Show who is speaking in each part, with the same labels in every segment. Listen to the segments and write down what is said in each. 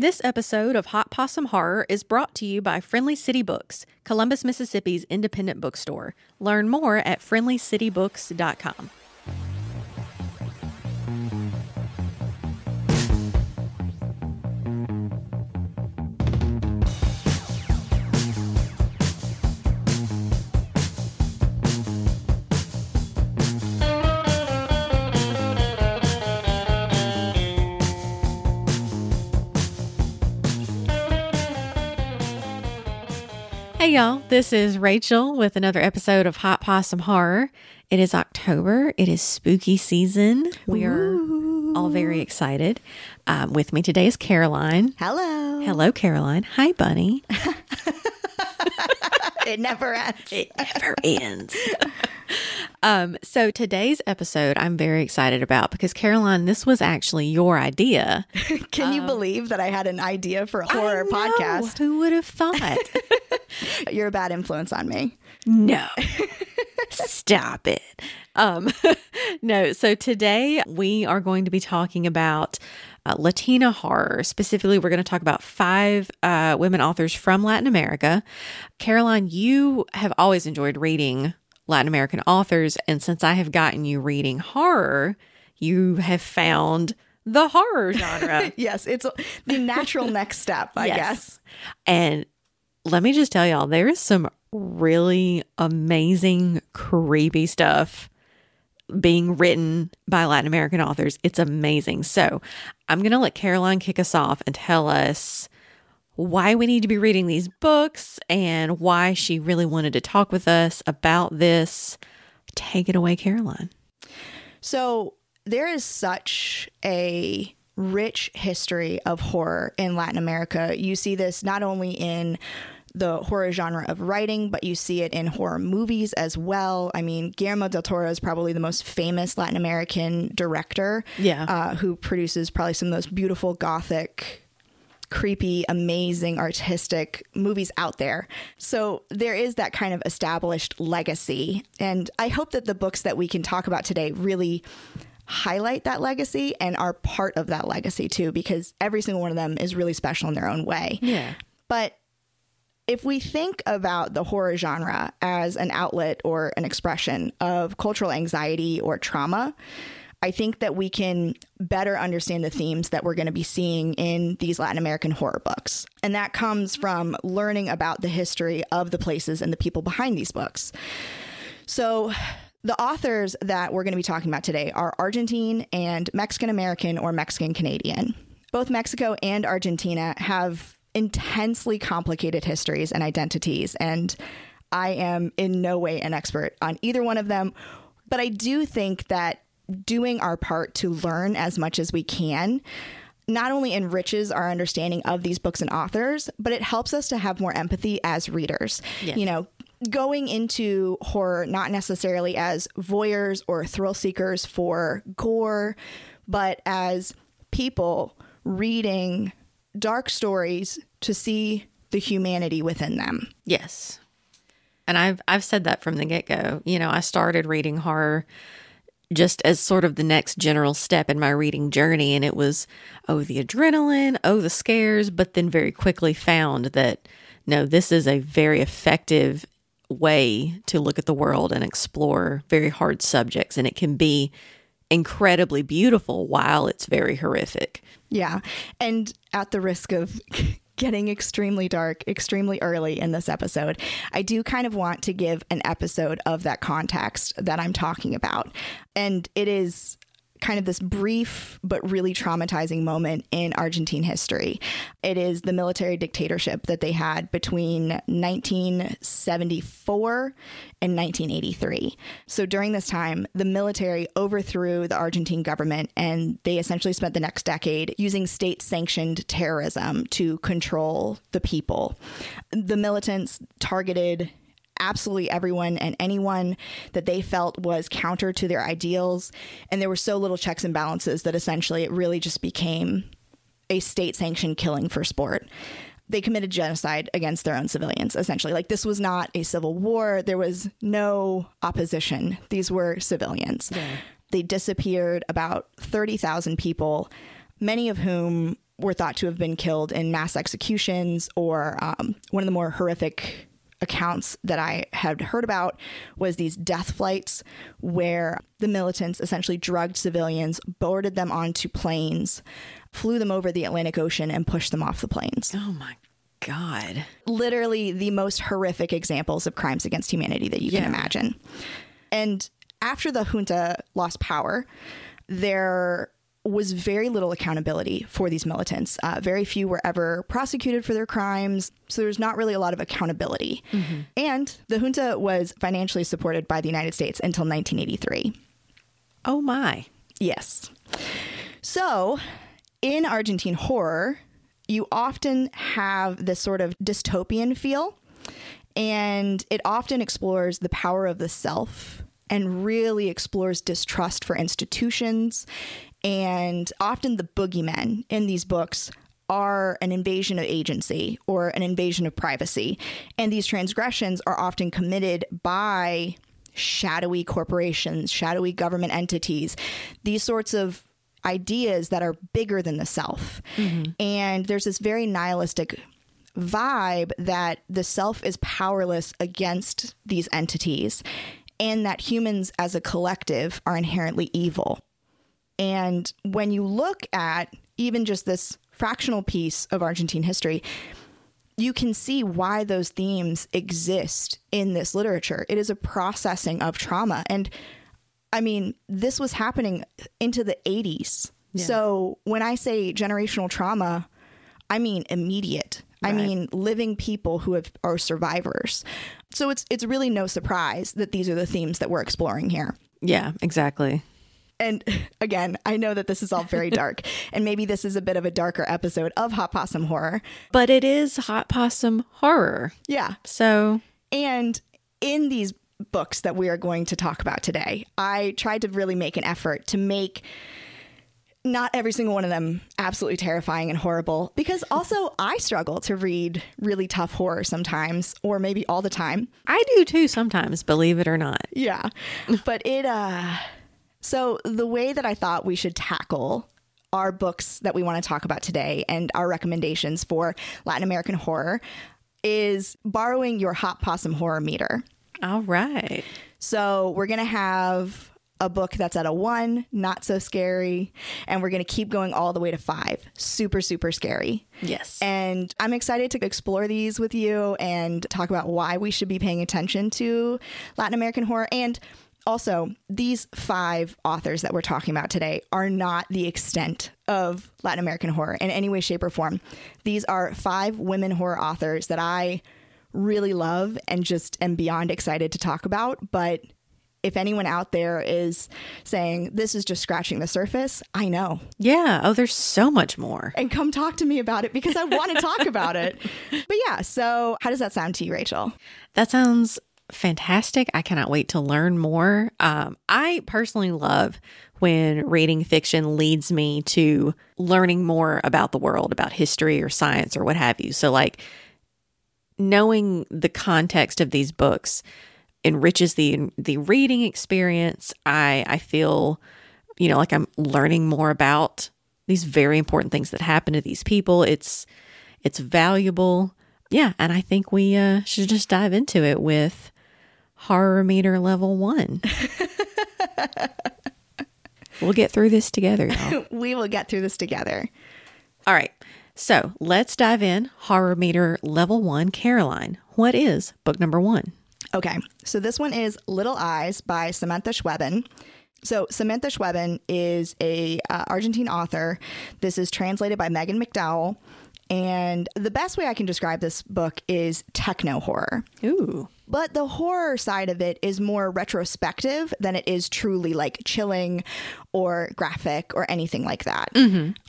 Speaker 1: This episode of Hot Possum Horror is brought to you by Friendly City Books, Columbus, Mississippi's independent bookstore. Learn more at friendlycitybooks.com. Hey y'all, this is Rachel with another episode of Hot Possum Horror. It is October, it is spooky season. We are all very excited. Um, with me today is Caroline.
Speaker 2: Hello.
Speaker 1: Hello, Caroline. Hi, Bunny.
Speaker 2: It never ends.
Speaker 1: It never ends. um, so today's episode I'm very excited about because Caroline, this was actually your idea.
Speaker 2: Can you believe that I had an idea for a horror podcast?
Speaker 1: Who would have thought?
Speaker 2: You're a bad influence on me.
Speaker 1: No. Stop it. Um, no, so today we are going to be talking about uh, Latina horror. Specifically, we're going to talk about five uh, women authors from Latin America. Caroline, you have always enjoyed reading Latin American authors. And since I have gotten you reading horror, you have found the horror genre.
Speaker 2: Yes, it's the natural next step, I
Speaker 1: Yes.
Speaker 2: guess.
Speaker 1: And let me just tell y'all, there is some really amazing, creepy stuff being written by Latin American authors. It's amazing. So I'm going to let Caroline kick us off and tell us why we need to be reading these books and why she really wanted to talk with us about this. Take it away, Caroline.
Speaker 2: So there is such a rich history of horror in Latin America. You see this not only in the horror genre of writing, but you see it in horror movies as well. I mean, Guillermo del Toro is probably the most famous Latin American director.
Speaker 1: Yeah.
Speaker 2: Uh, who produces probably some of those beautiful gothic creepy, amazing, artistic movies out there. So there is that kind of established legacy. And I hope that the books that we can talk about today really highlight that legacy and are part of that legacy too, because every single one of them is really special in their own way.
Speaker 1: Yeah.
Speaker 2: But if we think about the horror genre as an outlet or an expression of cultural anxiety or trauma, I think that we can better understand the themes that we're going to be seeing in these Latin American horror books. And that comes from learning about the history of the places and the people behind these books. So, the authors that we're going to be talking about today are Argentine and Mexican American or Mexican Canadian. Both Mexico and Argentina have intensely complicated histories and identities, and I am in no way an expert on either one of them. But I do think that doing our part to learn as much as we can not only enriches our understanding of these books and authors, but it helps us to have more empathy as readers.
Speaker 1: Yeah.
Speaker 2: You know, going into horror not necessarily as voyeurs or thrill seekers for gore, but as people reading dark stories to see the humanity within them.
Speaker 1: Yes. And I've I've said that from the get-go. You know, I started reading horror just as sort of the next general step in my reading journey and it was oh the adrenaline, oh the scares, but then very quickly found that no, this is a very effective way to look at the world and explore very hard subjects and it can be incredibly beautiful while it's very horrific.
Speaker 2: Yeah. And at the risk of getting extremely dark extremely early in this episode, I do kind of want to give an episode of that context that I'm talking about. And it is kind of this brief but really traumatizing moment in Argentine history. It is the military dictatorship that they had between 1974 and 1983. So during this time, the military overthrew the Argentine government and they essentially spent the next decade using state sanctioned terrorism to control the people. The militants targeted absolutely everyone and anyone that they felt was counter to their ideals. And there were so little checks and balances that essentially it really just became a state sanctioned killing for sport. They committed genocide against their own civilians, essentially. Like, this was not a civil war. There was no opposition. These were civilians. They disappeared about 30,000 people, many of whom were thought to have been killed in mass executions, or um, one of the more horrific accounts that I had heard about was these death flights where the militants essentially drugged civilians, boarded them onto planes, flew them over the Atlantic Ocean, and pushed them off the planes.
Speaker 1: Oh my God.
Speaker 2: Literally the most horrific examples of crimes against humanity that you
Speaker 1: Yeah.
Speaker 2: can imagine. And after the junta lost power, there was very little accountability for these militants. Uh, very few were ever prosecuted for their crimes, so there's not really a lot of accountability. And the junta was financially supported by the United States until 1983.
Speaker 1: Oh my.
Speaker 2: Yes. So, in Argentine horror, you often have this sort of dystopian feel, and it often explores the power of the self and really explores distrust for institutions. And often the boogeymen in these books are an invasion of agency or an invasion of privacy. And these transgressions are often committed by shadowy corporations, shadowy government entities, these sorts of ideas that are bigger than the self. Mm-hmm. And there's this very nihilistic vibe that the self is powerless against these entities and that humans as a collective are inherently evil. And when you look at even just this fractional piece of Argentine history, you can see why those themes exist in this literature. It is a processing of trauma. And I mean, this was happening into the 80s. So when I say generational trauma, I mean immediate. I mean living people who have, are survivors. So it's it's really no surprise that these are the themes that we're exploring here.
Speaker 1: Yeah, exactly.
Speaker 2: And again, I know that this is all very dark, and maybe this is a bit of a darker episode of Hot Possum Horror.
Speaker 1: But it is hot possum horror.
Speaker 2: Yeah,
Speaker 1: So,
Speaker 2: And in these books that we are going to talk about today, I tried to really make an effort to make not every single one of them absolutely terrifying and horrible because also I struggle to read really tough horror sometimes or maybe all the time.
Speaker 1: I do too sometimes, believe it or not.
Speaker 2: Yeah. But it uh so the way that I thought we should tackle our books that we want to talk about today and our recommendations for Latin American horror is borrowing your hot possum horror meter.
Speaker 1: All right.
Speaker 2: So we're going to have a book that's at a one, not so scary, and we're going to keep going all the way to five, super, super scary.
Speaker 1: Yes.
Speaker 2: And I'm excited to explore these with you and talk about why we should be paying attention to Latin American horror. And also, these five authors that we're talking about today are not the extent of Latin American horror in any way, shape, or form. These are five women horror authors that I really love and just am beyond excited to talk about. But if anyone out there is saying this is just scratching the surface, I know.
Speaker 1: yeah. Oh, there's so much more.
Speaker 2: And come talk to me about it because I want to talk about it. But yeah, so how does that sound to you, Rachel?
Speaker 1: That sounds fantastic. I cannot wait to learn more. Um, I personally love when reading fiction leads me to learning more about the world, about history or science or what have you. So, like, knowing the context of these books enriches the the reading experience. I I feel, you know, like I'm learning more about these very important things that happen to these people. It's it's valuable. Yeah, and I think we uh, should just dive into it with horror meter level one. we'll get through this together, y'all.
Speaker 2: We will get through this together.
Speaker 1: All right. So let's dive in. Horror meter level one, Caroline. What is book number one?
Speaker 2: Okay, so this one is Little Eyes by Samanta Schweblin. So Samanta Schweblin is a uh, Argentine author. This is translated by Megan McDowell, and the best way I can describe this book is techno horror.
Speaker 1: Ooh.
Speaker 2: But the horror side of it is more retrospective than it is truly like chilling or graphic or anything like that.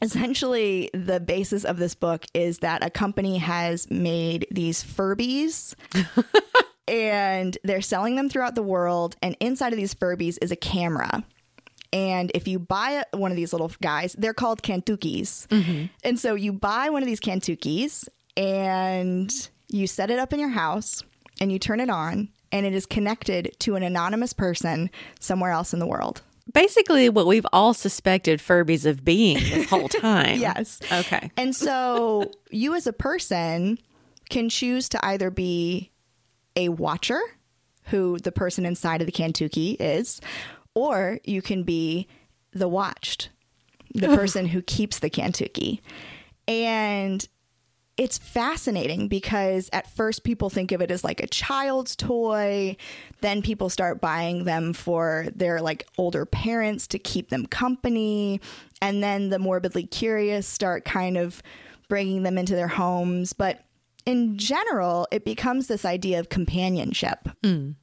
Speaker 2: Essentially, the basis of this book is that a company has made these Furbies. and they're selling them throughout the world. And inside of these Furbies is a camera. And if you buy one of these little guys, they're called Kentukis. Mm-hmm. And so you buy one of these Kentukis and you set it up in your house and you turn it on, and it is connected to an anonymous person somewhere else in the world.
Speaker 1: basically what we've all suspected Furbies of being this whole time.
Speaker 2: Yes.
Speaker 1: Okay.
Speaker 2: And so you as a person can choose to either be a watcher, who the person inside of the Kentuki is, or you can be the watched, the person who keeps the Kentuki. And it's fascinating because at first people think of it as like a child's toy. Then people start buying them for their like older parents to keep them company. And then the morbidly curious start kind of bringing them into their homes. But in general, it becomes this idea of companionship. Mm.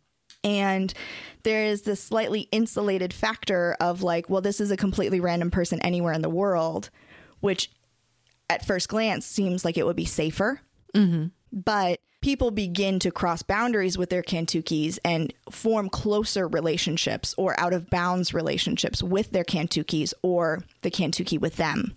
Speaker 2: And there is this slightly insulated factor of like, well, this is a completely random person anywhere in the world, which at first glance seems like it would be safer. Mm-hmm. But people begin to cross boundaries with their Kentukis and form closer relationships or out of bounds relationships with their Kentukis or the Kentuki with them.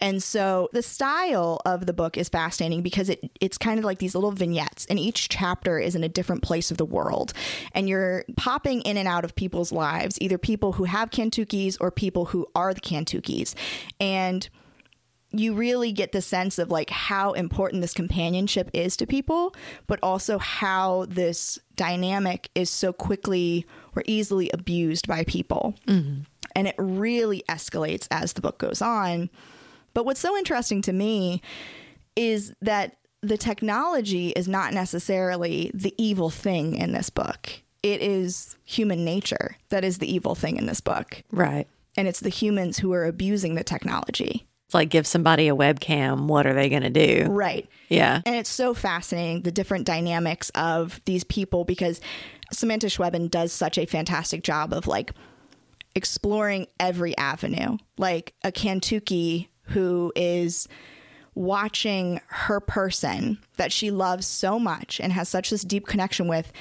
Speaker 2: And so the style of the book is fascinating because it it's kind of like these little vignettes and each chapter is in a different place of the world. And you're popping in and out of people's lives, either people who have Kentukis or people who are the Kantukis. And you really get the sense of like how important this companionship is to people, but also how this dynamic is so quickly or easily abused by people. Mm-hmm. And it really escalates as the book goes on. But what's so interesting to me is that the technology is not necessarily the evil thing in this book. It is human nature that is the evil thing in this book.
Speaker 1: Right.
Speaker 2: And it's the humans who are abusing the technology.
Speaker 1: Like give somebody a webcam, what are they going to do?
Speaker 2: Right.
Speaker 1: Yeah.
Speaker 2: And it's so fascinating the different dynamics of these people because Samanta Schweblin does such a fantastic job of like exploring every avenue. Like a Kentuki who is watching her person that she loves so much and has such this deep connection with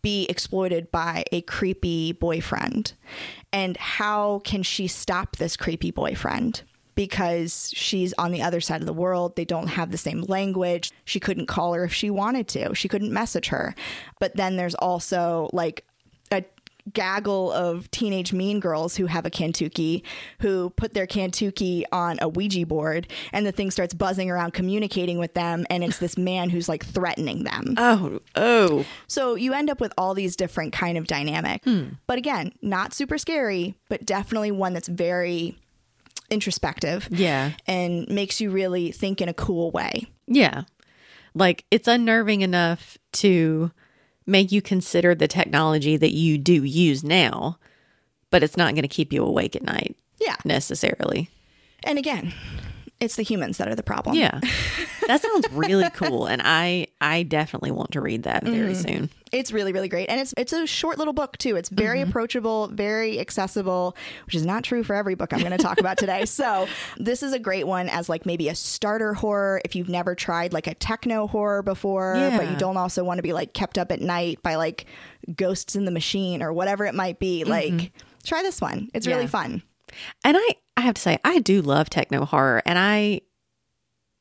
Speaker 2: be exploited by a creepy boyfriend. And how can she stop this creepy boyfriend? Because she's on the other side of the world. They don't have the same language. She couldn't call her if she wanted to. She couldn't message her. But then there's also like a gaggle of teenage mean girls who have a Kentuki who put their Kentuki on a Ouija board and the thing starts buzzing around communicating with them and it's this man who's like threatening them.
Speaker 1: Oh, oh.
Speaker 2: So you end up with all these different kind of dynamic. Hmm. But again, not super scary, but definitely one that's very introspective
Speaker 1: Yeah.
Speaker 2: and makes you really think in a cool way.
Speaker 1: Yeah. Like it's unnerving enough to make you consider the technology that you do use now, but it's not going to keep you awake at night
Speaker 2: Yeah.
Speaker 1: necessarily.
Speaker 2: And again, it's the humans that are the problem.
Speaker 1: Yeah. that sounds really cool and I I definitely want to read that very mm. soon.
Speaker 2: It's really, really great. And it's it's a short little book too. It's very mm-hmm. approachable, very accessible, which is not true for every book I'm going to talk about today. So this is a great one as like maybe a starter horror if you've never tried like a techno horror before, but you don't also want to be like kept up at night by like ghosts in the machine or whatever it might be. Mm-hmm. Like try this one. It's really fun.
Speaker 1: And I I have to say I do love techno horror and I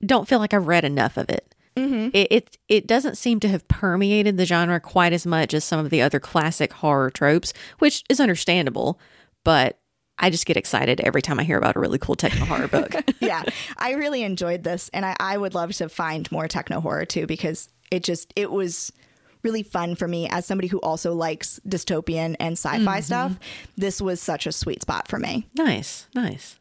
Speaker 1: don't feel like I've read enough of it. Mm-hmm. It, it it doesn't seem to have permeated the genre quite as much as some of the other classic horror tropes, which is understandable. But I just get excited every time I hear about a really cool techno horror book.
Speaker 2: yeah, I really enjoyed this, and I, I would love to find more techno horror too because it just it was really fun for me as somebody who also likes dystopian and sci-fi mm-hmm. stuff. This was such a sweet spot for me.
Speaker 1: nice, nice.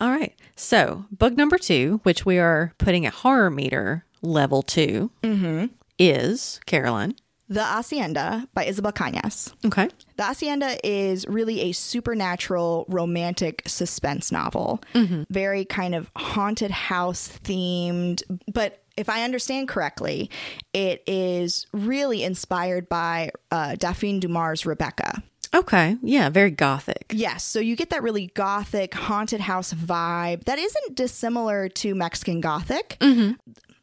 Speaker 1: All right, so book number two, which we are putting at horror meter level 2 mm-hmm. is Caroline.
Speaker 2: The Hacienda by Isabel Cañas.
Speaker 1: Okay.
Speaker 2: The Hacienda is really a supernatural romantic suspense novel. Mm-hmm. Very kind of haunted house themed, but if I understand correctly, it is really inspired by uh, Daphne du Maurier's Rebecca.
Speaker 1: Okay. Yeah, very gothic.
Speaker 2: Yes, so you get that really gothic haunted house vibe that isn't dissimilar to Mexican Gothic. Mm-hmm.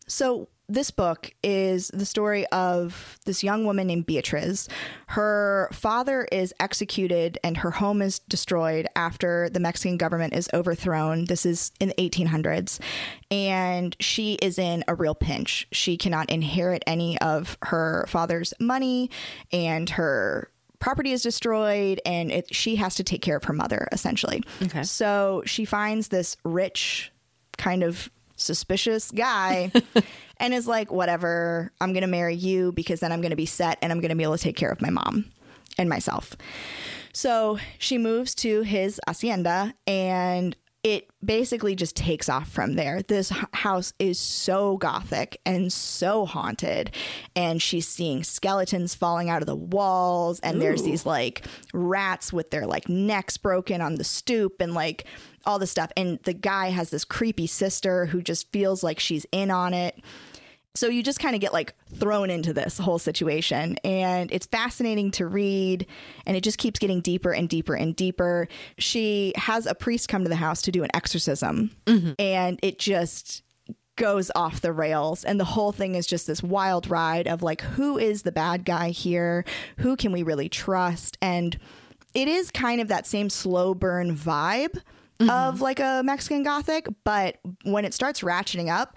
Speaker 2: So this book is the story of this young woman named Beatriz. Her father is executed and her home is destroyed after the Mexican government is overthrown. This is in the 1800s. And she is in a real pinch. She cannot inherit any of her father's money and her property is destroyed and it, she has to take care of her mother essentially.
Speaker 1: Okay.
Speaker 2: So she finds this rich, kind of suspicious guy and is like, whatever, I'm going to marry you because then I'm going to be set and I'm going to be able to take care of my mom and myself. So she moves to his hacienda and it basically just takes off from there. This house is so gothic and so haunted. And she's seeing skeletons falling out of the walls. And there's these like rats with their like necks broken on the stoop and like all this stuff. And the guy has this creepy sister who just feels like she's in on it. So you just kind of get like thrown into this whole situation. And it's fascinating to read. And it just keeps getting deeper and deeper and deeper. She has a priest come to the house to do an exorcism. Mm-hmm. And it just goes off the rails. And the whole thing is just this wild ride of like, who is the bad guy here? Who can we really trust? And it is kind of that same slow burn vibe mm-hmm. of like a Mexican Gothic, but when it starts ratcheting up,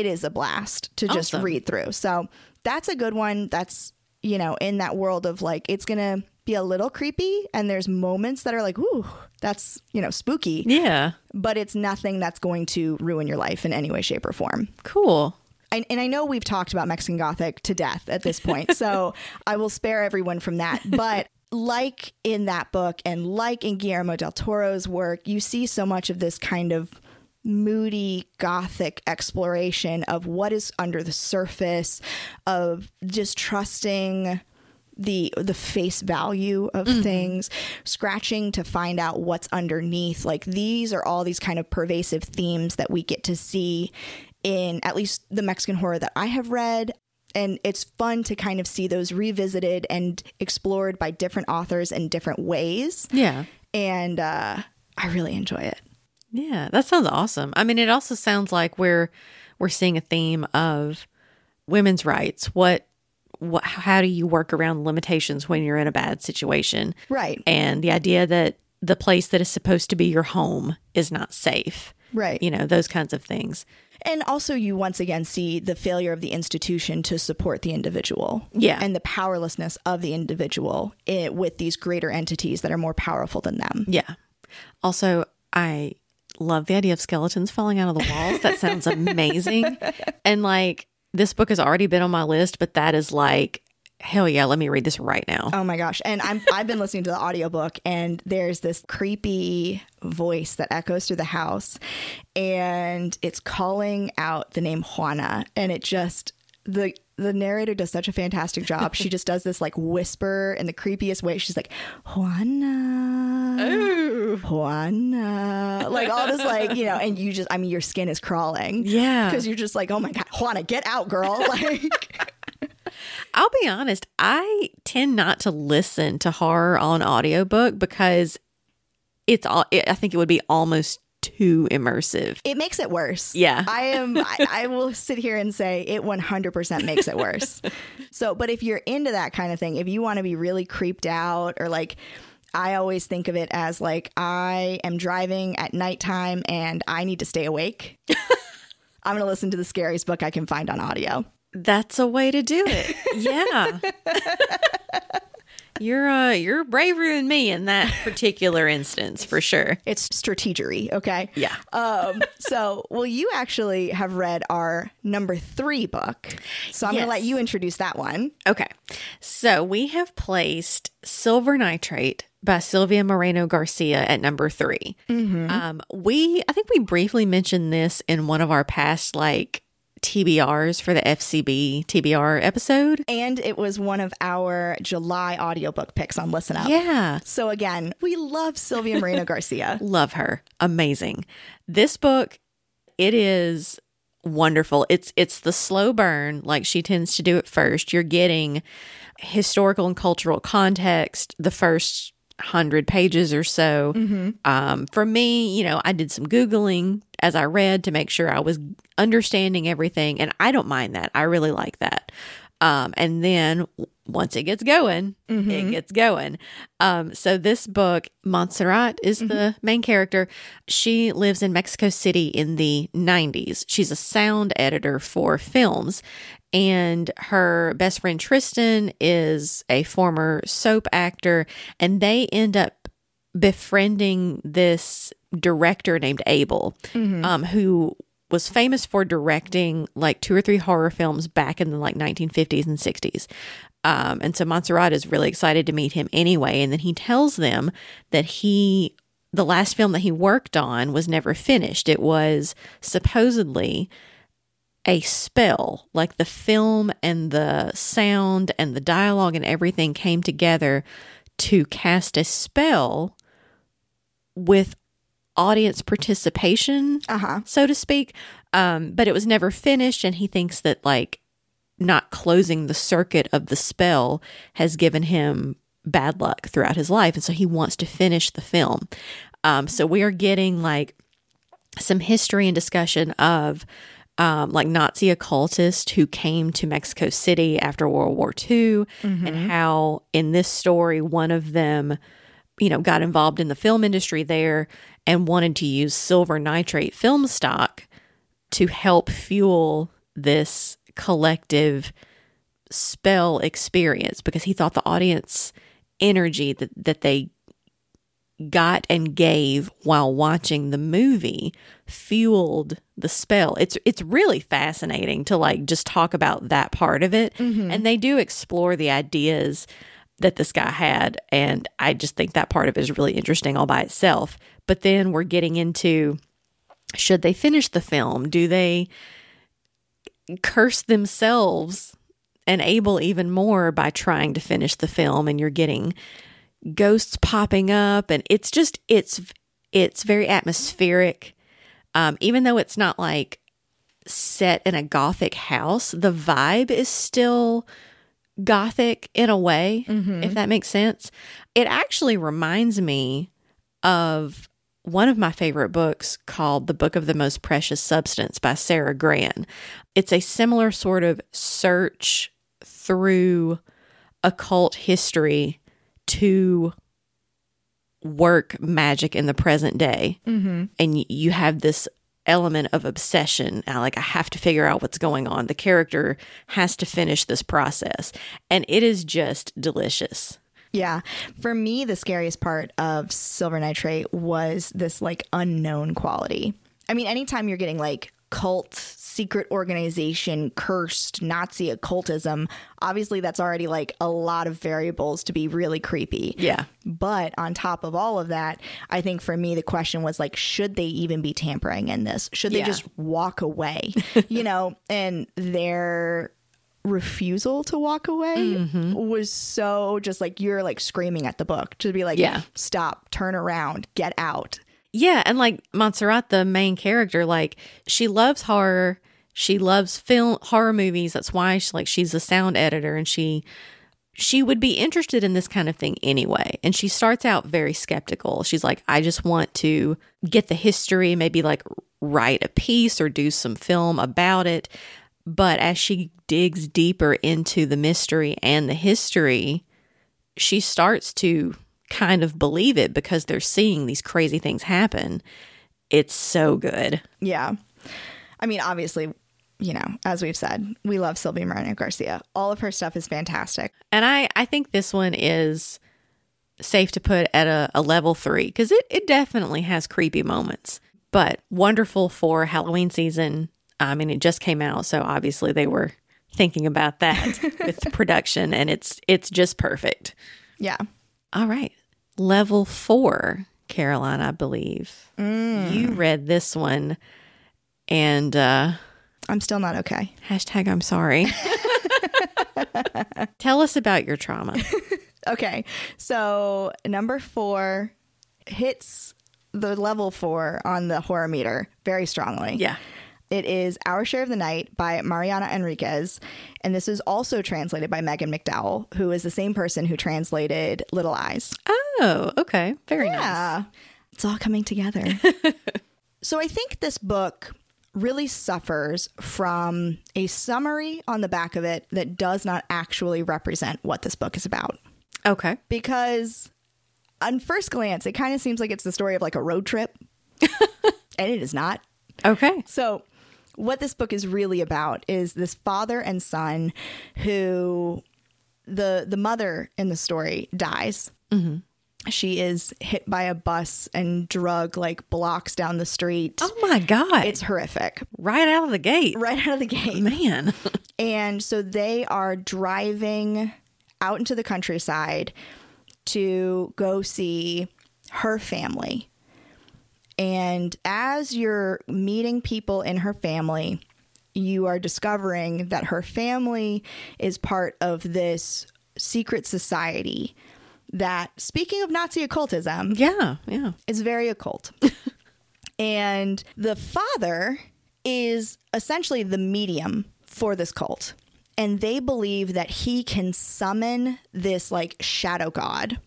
Speaker 2: it is a blast to just
Speaker 1: Awesome.
Speaker 2: read through. So that's a good one. That's, you know, in that world of like, it's going to be a little creepy and there's moments that are like, ooh, that's, you know, spooky,
Speaker 1: Yeah.
Speaker 2: but it's nothing that's going to ruin your life in any way, shape, or form.
Speaker 1: Cool.
Speaker 2: And, and I know we've talked about Mexican Gothic to death at this point, so I will spare everyone from that. But like in that book and like in Guillermo del Toro's work, you see so much of this kind of moody gothic exploration of what is under the surface of just trusting the the face value of things scratching to find out what's underneath like these are all these kind of pervasive themes that we get to see in at least the Mexican horror that I have read and it's fun to kind of see those revisited and explored by different authors in different ways
Speaker 1: Yeah.
Speaker 2: and uh I really enjoy it.
Speaker 1: Yeah, that sounds awesome. I mean, it also sounds like we're we're seeing a theme of women's rights. What what how do you work around limitations when you're in a bad situation?
Speaker 2: Right.
Speaker 1: And the idea that the place that is supposed to be your home is not safe.
Speaker 2: Right.
Speaker 1: You know, those kinds of things.
Speaker 2: And also, you once again see the failure of the institution to support the individual.
Speaker 1: Yeah.
Speaker 2: And the powerlessness of the individual i with these greater entities that are more powerful than them.
Speaker 1: Yeah. Also, I love the idea of skeletons falling out of the walls. That sounds amazing. and like this book has already been on my list, but that is like hell yeah, let me read this right now.
Speaker 2: Oh my gosh. And I'm, I've been listening to the audiobook, and there's this creepy voice that echoes through the house, and it's calling out the name Juana. And it just, the, the narrator does such a fantastic job. She just does this like whisper in the creepiest way. She's like, Juana.
Speaker 1: Ooh.
Speaker 2: Juana. Like all this, like, you know, and you just, I mean, your skin is crawling.
Speaker 1: Yeah.
Speaker 2: Because you're just like, oh my God, Juana, get out, girl. Like,
Speaker 1: I'll be honest, I tend not to listen to horror on audiobook because it's all it, I think it would be almost too immersive.
Speaker 2: it makes it worse.
Speaker 1: Yeah.
Speaker 2: I am, I, I will sit here and say it 100% makes it worse. so, but if you're into that kind of thing, if you want to be really creeped out or like, I always think of it as like, I am driving at nighttime and I need to stay awake. I'm going to listen to the scariest book I can find on audio.
Speaker 1: That's a way to do it. Yeah. you're uh you're braver than me in that particular instance for sure.
Speaker 2: It's strategery, okay?
Speaker 1: Yeah.
Speaker 2: Um, so, well, you actually have read our number three book. So I'm going to let you introduce that one.
Speaker 1: Okay. So we have placed Silver Nitrate by Silvia Moreno Garcia at number 3 Um, we, I think we briefly mentioned this in one of our past like TBRs for the FCB TBR episode.
Speaker 2: And it was one of our July audiobook picks on Listen Up.
Speaker 1: Yeah.
Speaker 2: So again, we love Silvia Moreno Garcia.
Speaker 1: Love her. Amazing. This book, it is wonderful. It's it's the slow burn like she tends to do at first. You're getting historical and cultural context the first hundred pages or so. Um, for me, you know, I did some googling as I read to make sure I was understanding everything, and I don't mind that. I really like that. Um, and then once it gets going, it gets going. Um, so this book, Montserrat is the main character. She lives in Mexico City in the 90s. She's a sound editor for films. And her best friend Tristan is a former soap actor. And they end up befriending this director named Abel, um, who was famous for directing like two or three horror films back in the like 1950s and 60s. Um, and so Montserrat is really excited to meet him anyway. And then he tells them that he, the last film that he worked on was never finished. It was supposedly a spell, like the film and the sound and the dialogue and everything came together to cast a spell with audience participation,
Speaker 2: Uh-huh.
Speaker 1: so to speak. Um, but it was never finished, and he thinks that like not closing the circuit of the spell has given him bad luck throughout his life, and so he wants to finish the film. Um, so we are getting like some history and discussion of um, like Nazi occultists who came to Mexico City after World War II, and how in this story, one of them, you know, got involved in the film industry there and wanted to use silver nitrate film stock to help fuel this collective spell experience because he thought the audience energy that, that they got and gave while watching the movie fueled the spell. It's it's really fascinating to like just talk about that part of it. Mm-hmm. And they do explore the ideas that this guy had and I just think that part of it is really interesting all by itself. But then we're getting into should they finish the film? Do they curse themselves and Abel even more by trying to finish the film and you're getting ghosts popping up and it's just it's it's very atmospheric. Um even though it's not like set in a gothic house the vibe is still gothic in a way if that makes sense. It actually reminds me of one of my favorite books called The Book of the Most Precious Substance by Sara Gran. It's a similar sort of search through occult history to work magic in the present day. Mm-hmm. And you have this element of obsession. Like, I have to figure out what's going on. The character has to finish this process. And it is just delicious.
Speaker 2: Yeah. For me, the scariest part of silver nitrate was this like unknown quality. I mean, anytime you're getting like cult, secret organization, cursed Nazi occultism, obviously that's already like a lot of variables to be really creepy.
Speaker 1: Yeah.
Speaker 2: But on top of all of that, I think for me, the question was like, should they even be tampering in this? Should they
Speaker 1: Yeah.
Speaker 2: just walk away? you know, and their refusal to walk away
Speaker 1: Mm-hmm.
Speaker 2: was so just like you're like screaming at the book to be like,
Speaker 1: Yeah.
Speaker 2: stop, turn around, get out.
Speaker 1: Yeah, and like Montserrat, the main character, like she loves horror. She loves film horror movies. That's why she like she's a sound editor and she she would be interested in this kind of thing anyway. And she starts out very skeptical. She's like, I just want to get the history, maybe like write a piece or do some film about it. But as she digs deeper into the mystery and the history, she starts to kind of believe it because they're seeing these crazy things happen. It's so good.
Speaker 2: Yeah. I mean, obviously, you know, as we've said, we love Silvia Moreno Garcia. All of her stuff is fantastic.
Speaker 1: And I, I think this one is safe to put at a, a level three because it, it definitely has creepy moments, but wonderful for Halloween season. I mean, it just came out, so obviously they were thinking about that with production, and it's it's just perfect.
Speaker 2: Yeah.
Speaker 1: All right. Level four, Caroline, I believe. You read this one and uh,
Speaker 2: I'm still not okay.
Speaker 1: hashtag I'm sorry. Tell us about your trauma.
Speaker 2: Okay. So, number four hits the level four on the horror meter very strongly.
Speaker 1: Yeah.
Speaker 2: It is Our Share of the Night by Mariana Enriquez. And this is also translated by Megan McDowell, who is the same person who translated Little Eyes.
Speaker 1: Oh, okay. Very nice.
Speaker 2: It's all coming together. so I think this book really suffers from a summary on the back of it that does not actually represent what this book is about.
Speaker 1: Okay.
Speaker 2: Because on first glance, it kind of seems like it's the story of like a road trip, and it is not.
Speaker 1: Okay.
Speaker 2: So, what this book is really about is this father and son who the the mother in the story dies. Mm-hmm. She is hit by a bus and drug like blocks down the street.
Speaker 1: Oh my God.
Speaker 2: It's horrific.
Speaker 1: right out of the gate.
Speaker 2: Right out of the gate.
Speaker 1: Man.
Speaker 2: And so they are driving out into the countryside to go see her family. And as you're meeting people in her family, you are discovering that her family is part of this secret society that, speaking of Nazi occultism,
Speaker 1: yeah. Yeah.
Speaker 2: is very occult. and the father is essentially the medium for this cult. And they believe that he can summon this like shadow god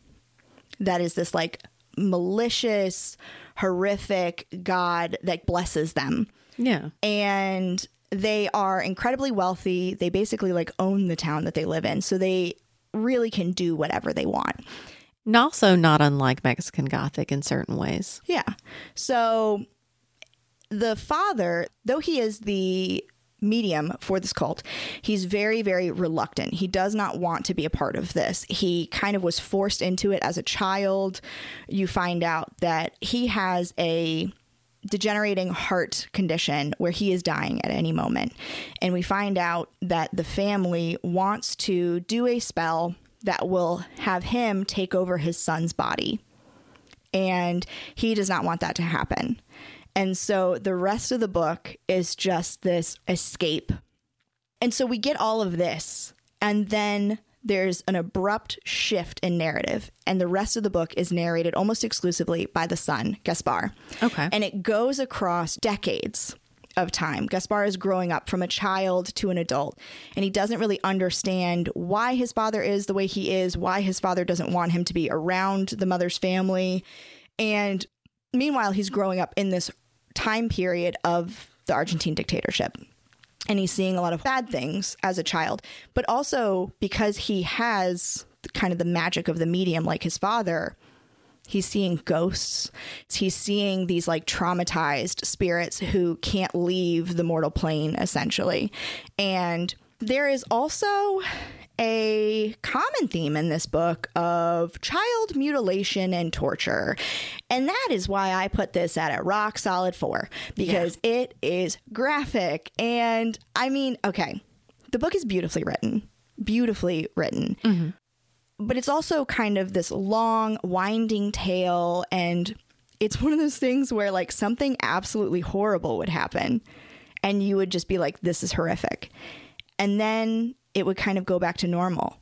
Speaker 2: that is this like malicious, horrific god that blesses them.
Speaker 1: Yeah.
Speaker 2: And they are incredibly wealthy. They basically like own the town that they live in. So they really can do whatever they want.
Speaker 1: And also not unlike Mexican Gothic in certain ways.
Speaker 2: Yeah. So the father, though he is the medium for this cult, he's very, very reluctant. He does not want to be a part of this. He kind of was forced into it as a child. You find out that he has a degenerating heart condition where he is dying at any moment. And we find out that the family wants to do a spell that will have him take over his son's body and he does not want that to happen. And so the rest of the book is just this escape. And so we get all of this, and then there's an abrupt shift in narrative, and the rest of the book is narrated almost exclusively by the son, Gaspar.
Speaker 1: Okay.
Speaker 2: And it goes across decades of time. Gaspar is growing up from a child to an adult, and he doesn't really understand why his father is the way he is, why his father doesn't want him to be around the mother's family. And meanwhile, he's growing up in this time period of the Argentine dictatorship. And he's seeing a lot of bad things as a child, but also because he has kind of the magic of the medium like his father, he's seeing ghosts. He's seeing these like traumatized spirits who can't leave the mortal plane, essentially. And there is also a common theme in this book of child mutilation and torture. And that is why I put this at a rock solid four because it is graphic. And I mean, okay, the book is beautifully written, beautifully written mm-hmm. but it's also kind of this long winding tale and it's one of those things where like something absolutely horrible would happen and you would just be like this is horrific and then it would kind of go back to normal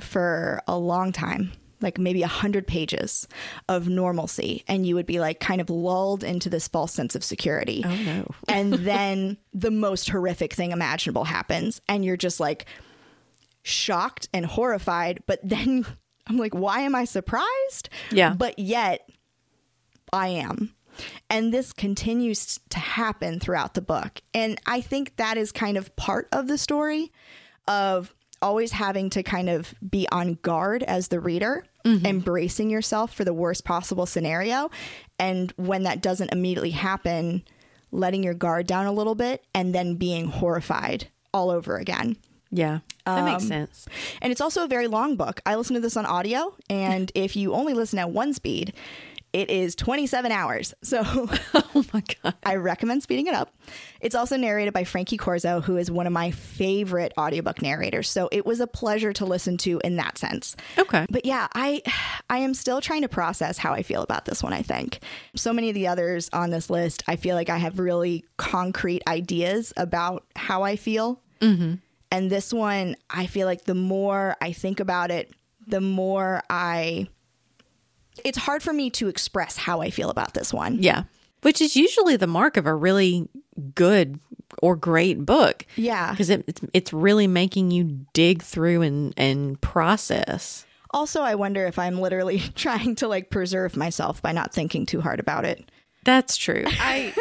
Speaker 2: for a long time like maybe a hundred pages of normalcy. And you would be like kind of lulled into this false sense of security.
Speaker 1: Oh, no.
Speaker 2: and then the most horrific thing imaginable happens and you're just like shocked and horrified. But then i'm like why am i surprised?
Speaker 1: Yeah.
Speaker 2: but yet i am. And this continues to happen throughout the book. And i think that is kind of part of the story of always having to kind of be on guard as the reader embracing yourself for the worst possible scenario and when that doesn't immediately happen letting your guard down a little bit and then being horrified all over again
Speaker 1: Yeah. That makes
Speaker 2: Um,
Speaker 1: sense.
Speaker 2: and it's also a very long book. I listen to this on audio, and if you only listen at one speed, it is 27 hours. So
Speaker 1: Oh my God.
Speaker 2: I recommend speeding it up. It's also narrated by Frankie Corzo, who is one of my favorite audiobook narrators. So it was a pleasure to listen to in that sense.
Speaker 1: Okay.
Speaker 2: But yeah, I I am still trying to process how I feel about this one, I think. So many of the others on this list, I feel like I have really concrete ideas about how I feel. Mm-hmm. And this one, I feel like the more I think about it, the more I it's hard for me to express how I feel about this one.
Speaker 1: Yeah. Which is usually the mark of a really good or great book.
Speaker 2: Yeah.
Speaker 1: Because it, it's, it's really making you dig through and, and process.
Speaker 2: Also, I wonder if I'm literally trying to like preserve myself by not thinking too hard about it.
Speaker 1: That's true. I,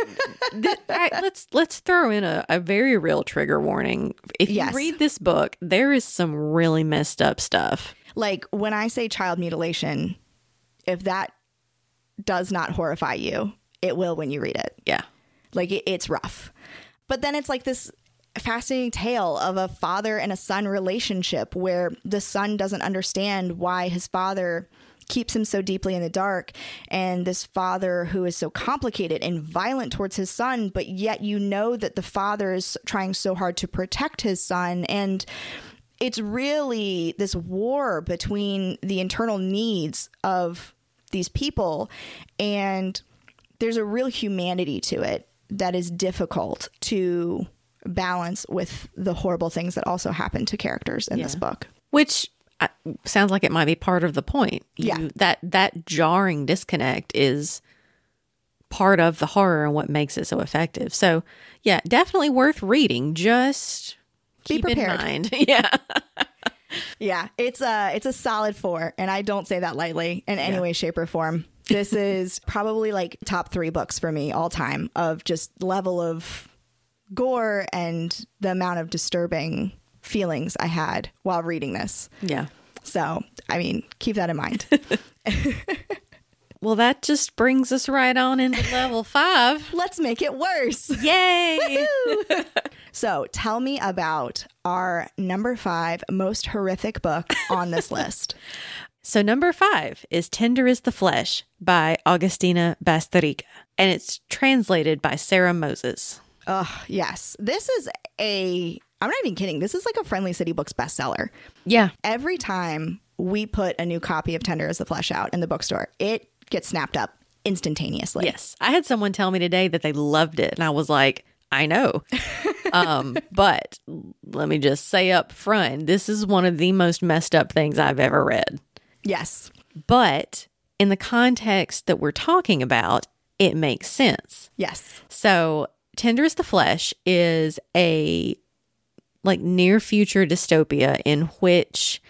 Speaker 1: th- I let's let's throw in a, a very real trigger warning. If
Speaker 2: Yes.
Speaker 1: you read this book, there is some really messed up stuff.
Speaker 2: Like when I say child mutilation, if that does not horrify you, it will when you read it.
Speaker 1: Yeah.
Speaker 2: Like it, it's rough. But then it's like this fascinating tale of a father and a son relationship where the son doesn't understand why his father keeps him so deeply in the dark and this father who is so complicated and violent towards his son but yet you know that the father is trying so hard to protect his son and it's really this war between the internal needs of these people and there's a real humanity to it that is difficult to balance with the horrible things that also happen to characters in this book.
Speaker 1: Which uh, sounds like it might be part of the point. You-
Speaker 2: Yeah.
Speaker 1: That that jarring disconnect is part of the horror and what makes it so effective. So, yeah, definitely worth reading. Just
Speaker 2: Be
Speaker 1: keep in mind. yeah.
Speaker 2: Yeah, it's a it's a solid 4 and I don't say that lightly in any
Speaker 1: Yeah.
Speaker 2: way shape or form. This is probably like top 3 books for me all time of just level of gore and the amount of disturbing feelings I had while reading this.
Speaker 1: Yeah.
Speaker 2: So, I mean, keep that in mind.
Speaker 1: Well, that just brings us right on into level five.
Speaker 2: Let's make it worse.
Speaker 1: Yay!
Speaker 2: So tell me about our number five most horrific book on this list.
Speaker 1: So, number five is Tender is the Flesh by Agustina Bazterrica, and it's translated by Sarah Moses.
Speaker 2: Oh, yes. This is a, I'm not even kidding. This is like a Friendly City Books bestseller.
Speaker 1: Yeah.
Speaker 2: Every time we put a new copy of Tender is the Flesh out in the bookstore, it gets snapped up instantaneously.
Speaker 1: Yes. I had someone tell me today that they loved it, and I was like, I know. um, but let me just say up front this is one of the most messed up things I've ever read.
Speaker 2: Yes.
Speaker 1: But in the context that we're talking about, it makes sense.
Speaker 2: Yes.
Speaker 1: So, Tender is the Flesh is a like near future dystopia in which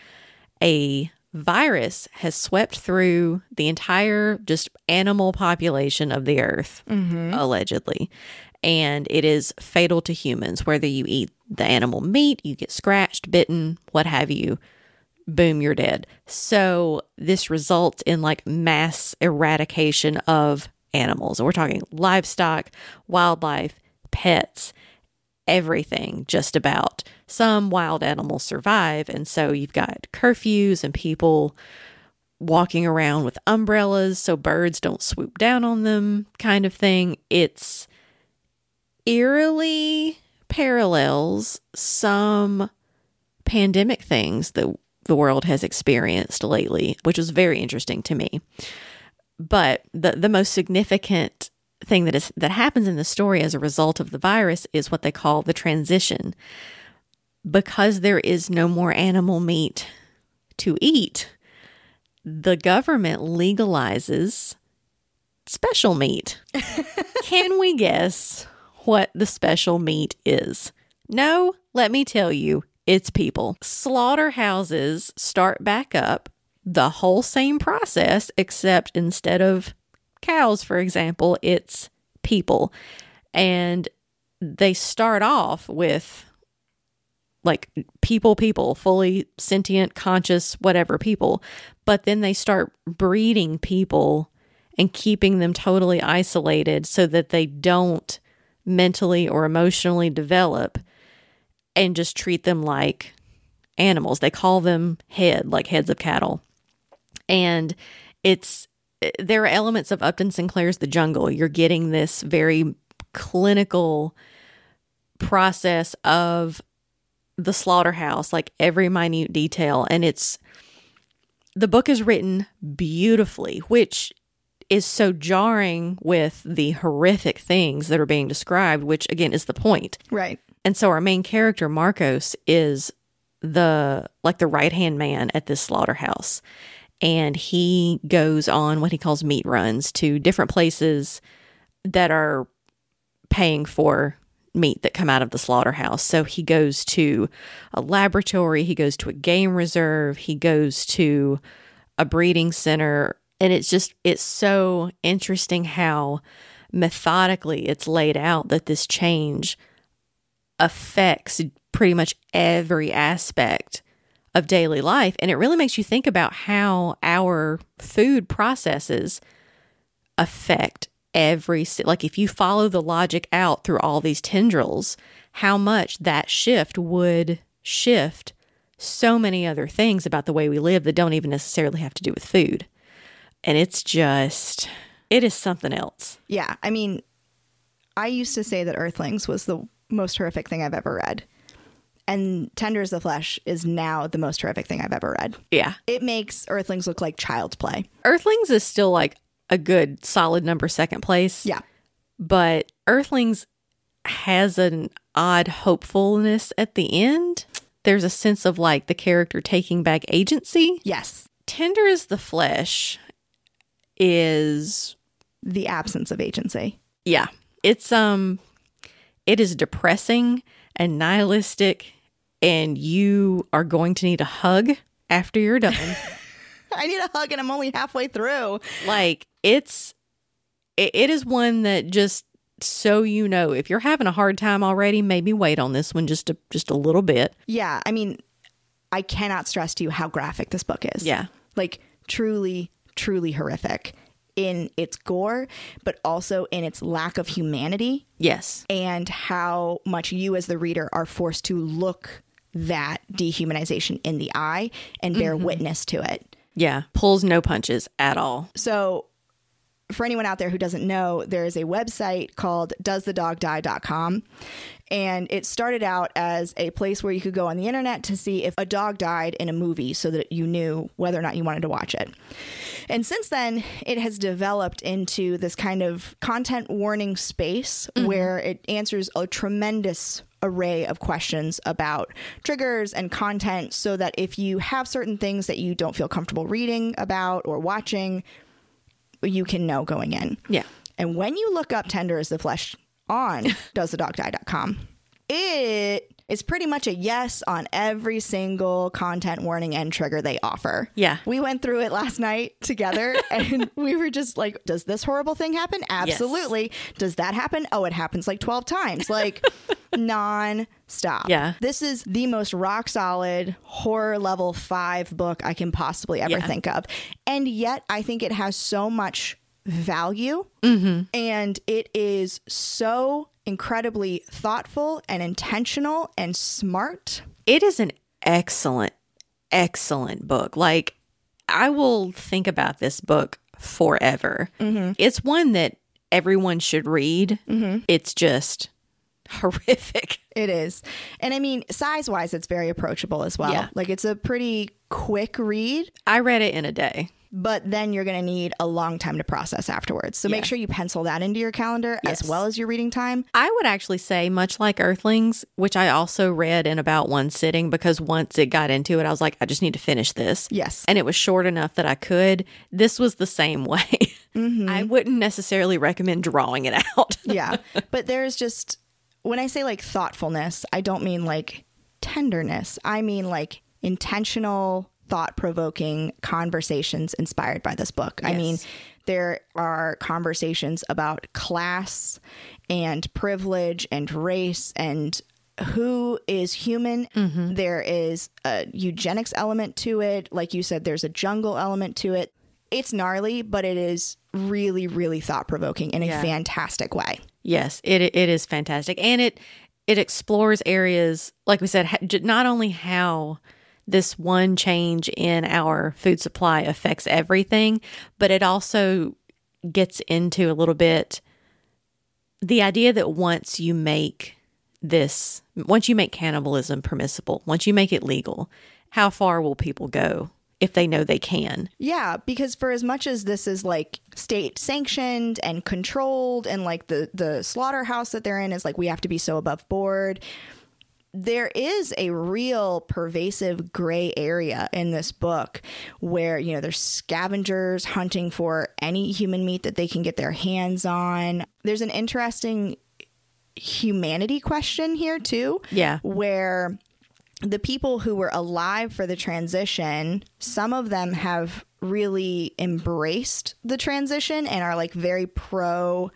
Speaker 1: a virus has swept through the entire just animal population of the earth, mm-hmm. allegedly. And it is fatal to humans. Whether you eat the animal meat, you get scratched, bitten, what have you, boom, you're dead. So this results in like mass eradication of animals. And we're talking livestock, wildlife, pets, everything just about. Some wild animals survive. And so you've got curfews and people walking around with umbrellas so birds don't swoop down on them, kind of thing. It's eerily parallels some pandemic things that the world has experienced lately, which was very interesting to me. But the the most significant thing that is that happens in the story as a result of the virus is what they call the transition. Because there is no more animal meat to eat, the government legalizes special meat. Can we guess what the special meat is? No, let me tell you, it's people. Slaughterhouses start back up the whole same process, except instead of cows, for example, it's people. And they start off with like people, people, fully sentient, conscious, whatever people. But then they start breeding people and keeping them totally isolated so that they don't mentally or emotionally develop and just treat them like animals. They call them head, like heads of cattle. And it's there are elements of Upton Sinclair's The Jungle. You're getting this very clinical process of the slaughterhouse, like every minute detail. And it's the book is written beautifully, which is so jarring with the horrific things that are being described, which again is the point.
Speaker 2: Right.
Speaker 1: And so our main character, Marcos, is the like the right hand man at this slaughterhouse. And he goes on what he calls meat runs to different places that are paying for meat that come out of the slaughterhouse. So he goes to a laboratory, he goes to a game reserve, he goes to a breeding center. And it's just, it's so interesting how methodically it's laid out that this change affects pretty much every aspect of daily life. And it really makes you think about how our food processes affect every, like if you follow the logic out through all these tendrils, how much that shift would shift so many other things about the way we live that don't even necessarily have to do with food. And it's just, it is something else.
Speaker 2: Yeah. I mean, I used to say that Earthlings was the most horrific thing I've ever read. And Tender is the Flesh is now the most horrific thing I've ever read.
Speaker 1: Yeah.
Speaker 2: It makes Earthlings look like child's play.
Speaker 1: Earthlings is still like a good solid number second place.
Speaker 2: Yeah.
Speaker 1: But Earthlings has an odd hopefulness at the end. There's a sense of like the character taking back agency.
Speaker 2: Yes.
Speaker 1: Tender is the Flesh is
Speaker 2: The absence of agency.
Speaker 1: yeah. It's um it is depressing and nihilistic and you are going to need a hug after you're done.
Speaker 2: I need a hug and I'm only halfway through.
Speaker 1: like it's it, it is one that just so you know if you're having a hard time already maybe wait on this one just a just a little bit
Speaker 2: Yeah. I mean, I cannot stress to you how graphic this book is.
Speaker 1: Yeah.
Speaker 2: Like truly, truly horrific in its gore, but also in its lack of humanity
Speaker 1: yes
Speaker 2: and how much you as the reader are forced to look that dehumanization in the eye and bear mm-hmm. witness to it.
Speaker 1: yeah pulls no punches at all
Speaker 2: So, for anyone out there who doesn't know, there is a website called doesthedogdie.com. And it started out as a place where you could go on the internet to see if a dog died in a movie so that you knew whether or not you wanted to watch it. And since then, it has developed into this kind of content warning space mm-hmm. where it answers a tremendous array of questions about triggers and content so that if you have certain things that you don't feel comfortable reading about or watching, you can know going in.
Speaker 1: yeah
Speaker 2: And when you look up Tender is the Flesh on doesthedogdie.com, it is pretty much a yes on every single content warning and trigger they offer.
Speaker 1: Yeah.
Speaker 2: We went through it last night together and we were just like, does this horrible thing happen? Absolutely. Does that happen? Oh, it happens like 12 times. Like non stop.
Speaker 1: Yeah.
Speaker 2: This is the most rock solid horror level five book I can possibly ever
Speaker 1: Yeah.
Speaker 2: think of. And yet I think it has so much value
Speaker 1: Mm-hmm.
Speaker 2: and it is so incredibly thoughtful and intentional and smart.
Speaker 1: it is an excellent excellent book like i will think about this book forever it's one that everyone should read it's just horrific
Speaker 2: It is. And I mean, size wise, it's very approachable as well.
Speaker 1: Yeah.
Speaker 2: Like it's a pretty quick read,
Speaker 1: i read it in a day
Speaker 2: but then you're going to need a long time to process afterwards. So make sure you pencil that into your calendar
Speaker 1: Yes.
Speaker 2: as well as your reading time.
Speaker 1: I would actually say, much like Earthlings, which I also read in about one sitting because once it got into it, I was like, I just need to finish this.
Speaker 2: Yes.
Speaker 1: And it was short enough that I could. This was the same way. Mm-hmm. I wouldn't necessarily recommend drawing it out.
Speaker 2: yeah. But there's just, when I say like thoughtfulness, I don't mean like tenderness. I mean like intentional, thought provoking conversations inspired by this book. I mean, there are conversations about class and privilege and race and who is human. Mm-hmm. There is a eugenics element to it. Like you said, there's a jungle element to it. It's gnarly, but it is really, really thought provoking in a
Speaker 1: Yeah.
Speaker 2: fantastic way.
Speaker 1: Yes, it it is fantastic, and it it explores areas like we said, not only how this one change in our food supply affects everything, but it also gets into a little bit the idea that once you make this, once you make cannibalism permissible, once you make it legal, how far will people go if they know they can?
Speaker 2: Yeah, because for as much as this is like state sanctioned and controlled and like the the slaughterhouse that they're in is like we have to be so above board, there is a real pervasive gray area in this book where, you know, there's scavengers hunting for any human meat that they can get their hands on. There's an interesting humanity question here too
Speaker 1: Yeah.
Speaker 2: where the people who were alive for the transition, some of them have really embraced the transition and are like very pro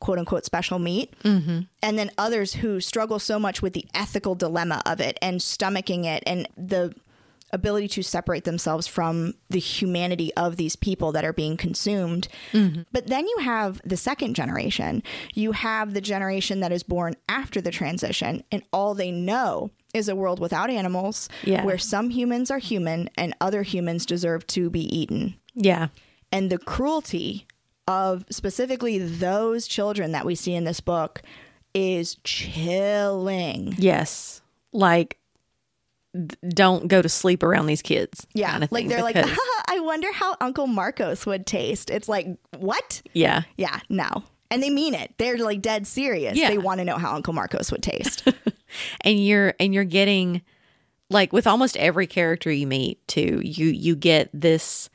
Speaker 2: quote unquote special meat. Mm-hmm. And then others who struggle so much with the ethical dilemma of it and stomaching it and the ability to separate themselves from the humanity of these people that are being consumed. Mm-hmm. But then you have the second generation. You have the generation that is born after the transition, and all they know is a world without animals
Speaker 1: Yeah.
Speaker 2: where some humans are human and other humans deserve to be eaten.
Speaker 1: Yeah.
Speaker 2: And the cruelty of specifically those children that we see in this book is chilling.
Speaker 1: Yes. Like, don't go to sleep around these kids.
Speaker 2: Yeah.
Speaker 1: kinda
Speaker 2: like they're
Speaker 1: because-
Speaker 2: like, I wonder how Uncle Marcos would taste. It's like, what?
Speaker 1: yeah.
Speaker 2: Yeah, no. And they mean it. They're like dead serious.
Speaker 1: Yeah.
Speaker 2: They want to know how Uncle Marcos would taste.
Speaker 1: and you're and you're getting like with almost every character you meet too you you get this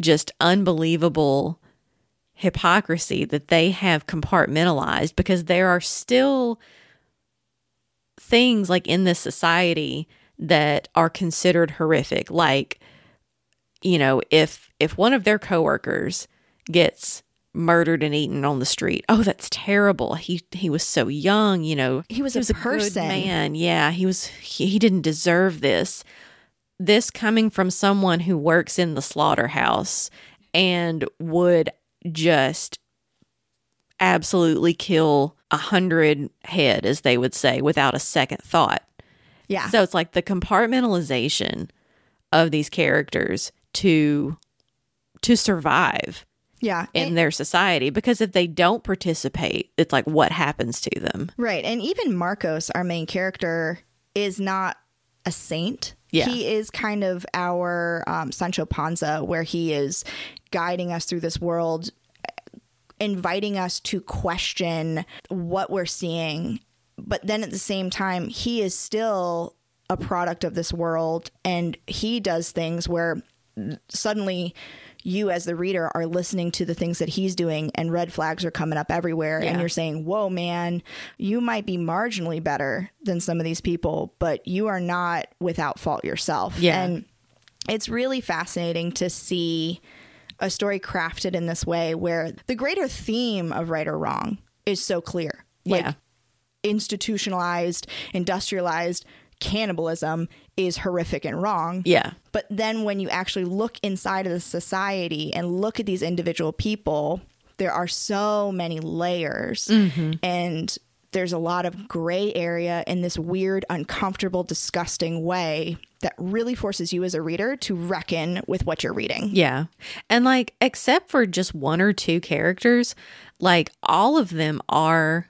Speaker 1: just unbelievable hypocrisy that they have compartmentalized because there are still things like in this society that are considered horrific. Like you know if if one of their coworkers gets murdered and eaten on the street oh that's terrible. He he was so young you know.
Speaker 2: He was a
Speaker 1: good
Speaker 2: person.
Speaker 1: man. Yeah he was he, he didn't deserve this. This coming from someone who works in the slaughterhouse and would just absolutely kill a hundred head as they would say without a second thought
Speaker 2: Yeah.
Speaker 1: so it's like the compartmentalization of these characters to to survive
Speaker 2: yeah.
Speaker 1: in their society because if they don't participate, it's like what happens to them.
Speaker 2: Right. And even Marcos, our main character, is not a saint.
Speaker 1: Yeah.
Speaker 2: He is kind of our um, Sancho Panza, where he is guiding us through this world, inviting us to question what we're seeing. But then at the same time, he is still a product of this world and he does things where suddenly you as the reader are listening to the things that he's doing and red flags are coming up everywhere and you're saying whoa man you might be marginally better than some of these people but you are not without fault yourself
Speaker 1: Yeah.
Speaker 2: and it's really fascinating to see a story crafted in this way where the greater theme of right or wrong is so clear like
Speaker 1: Yeah.
Speaker 2: institutionalized industrialized cannibalism is horrific and wrong
Speaker 1: Yeah.
Speaker 2: but then when you actually look inside of the society and look at these individual people, there are so many layers. Mm-hmm. And there's a lot of gray area in this weird, uncomfortable, disgusting way that really forces you as a reader to reckon with what you're reading.
Speaker 1: Yeah. And like, except for just one or two characters, like all of them are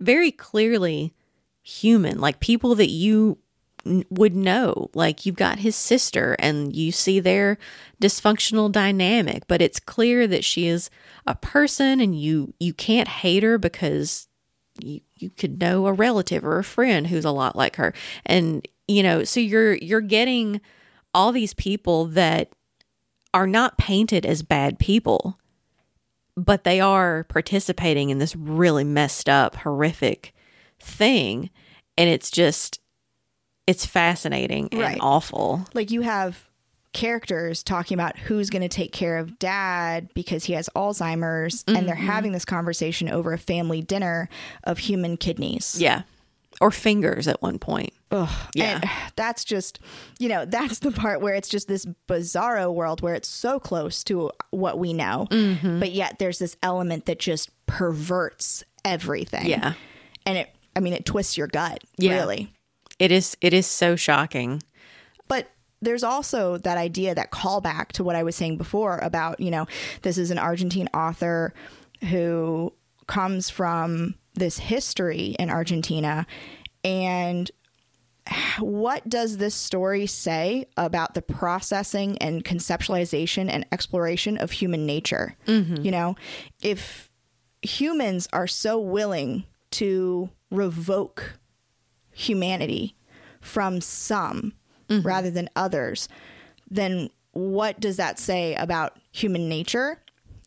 Speaker 1: very clearly human, like people that you would know. Like, you've got his sister and you see their dysfunctional dynamic, but it's clear that she is a person and you you can't hate her because you you could know a relative or a friend who's a lot like her and you know so you're you're getting all these people that are not painted as bad people but they are participating in this really messed up horrific thing and it's just it's fascinating and
Speaker 2: Right.
Speaker 1: awful
Speaker 2: Like you have characters talking about who's going to take care of dad because he has Alzheimer's, and they're having this conversation over a family dinner of human kidneys.
Speaker 1: yeah or fingers at one point
Speaker 2: Ugh.
Speaker 1: Yeah.
Speaker 2: And that's just, you know, that's the part where it's just this bizarro world where it's so close to what we know,
Speaker 1: Mm-hmm.
Speaker 2: but yet there's this element that just perverts everything.
Speaker 1: Yeah.
Speaker 2: And it, I mean, it twists your gut,
Speaker 1: Yeah.
Speaker 2: really.
Speaker 1: It is it is so shocking
Speaker 2: But there's also that idea, that callback to what I was saying before about, you know, this is an Argentine author who comes from this history in Argentina. And what does this story say about the processing and conceptualization and exploration of human nature? Mm-hmm. You know, if humans are so willing to revoke humanity from some mm-hmm. rather than others, then what does that say about human nature?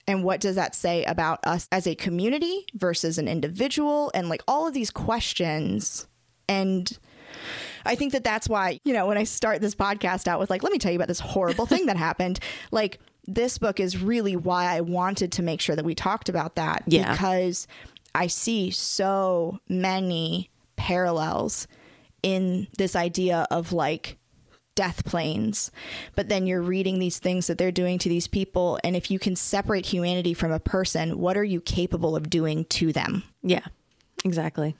Speaker 2: And what does that say about us as a community versus an individual? And like all of these questions. And I think that that's why, you know, when I start this podcast out with, like, let me tell you about this horrible thing that happened, like, this book is really why I wanted to make sure that we talked about that.
Speaker 1: Yeah.
Speaker 2: Because I see so many parallels in this idea of like death planes. But then you're reading these things that they're doing to these people. And if you can separate humanity from a person, what are you capable of doing to them?
Speaker 1: Yeah, exactly.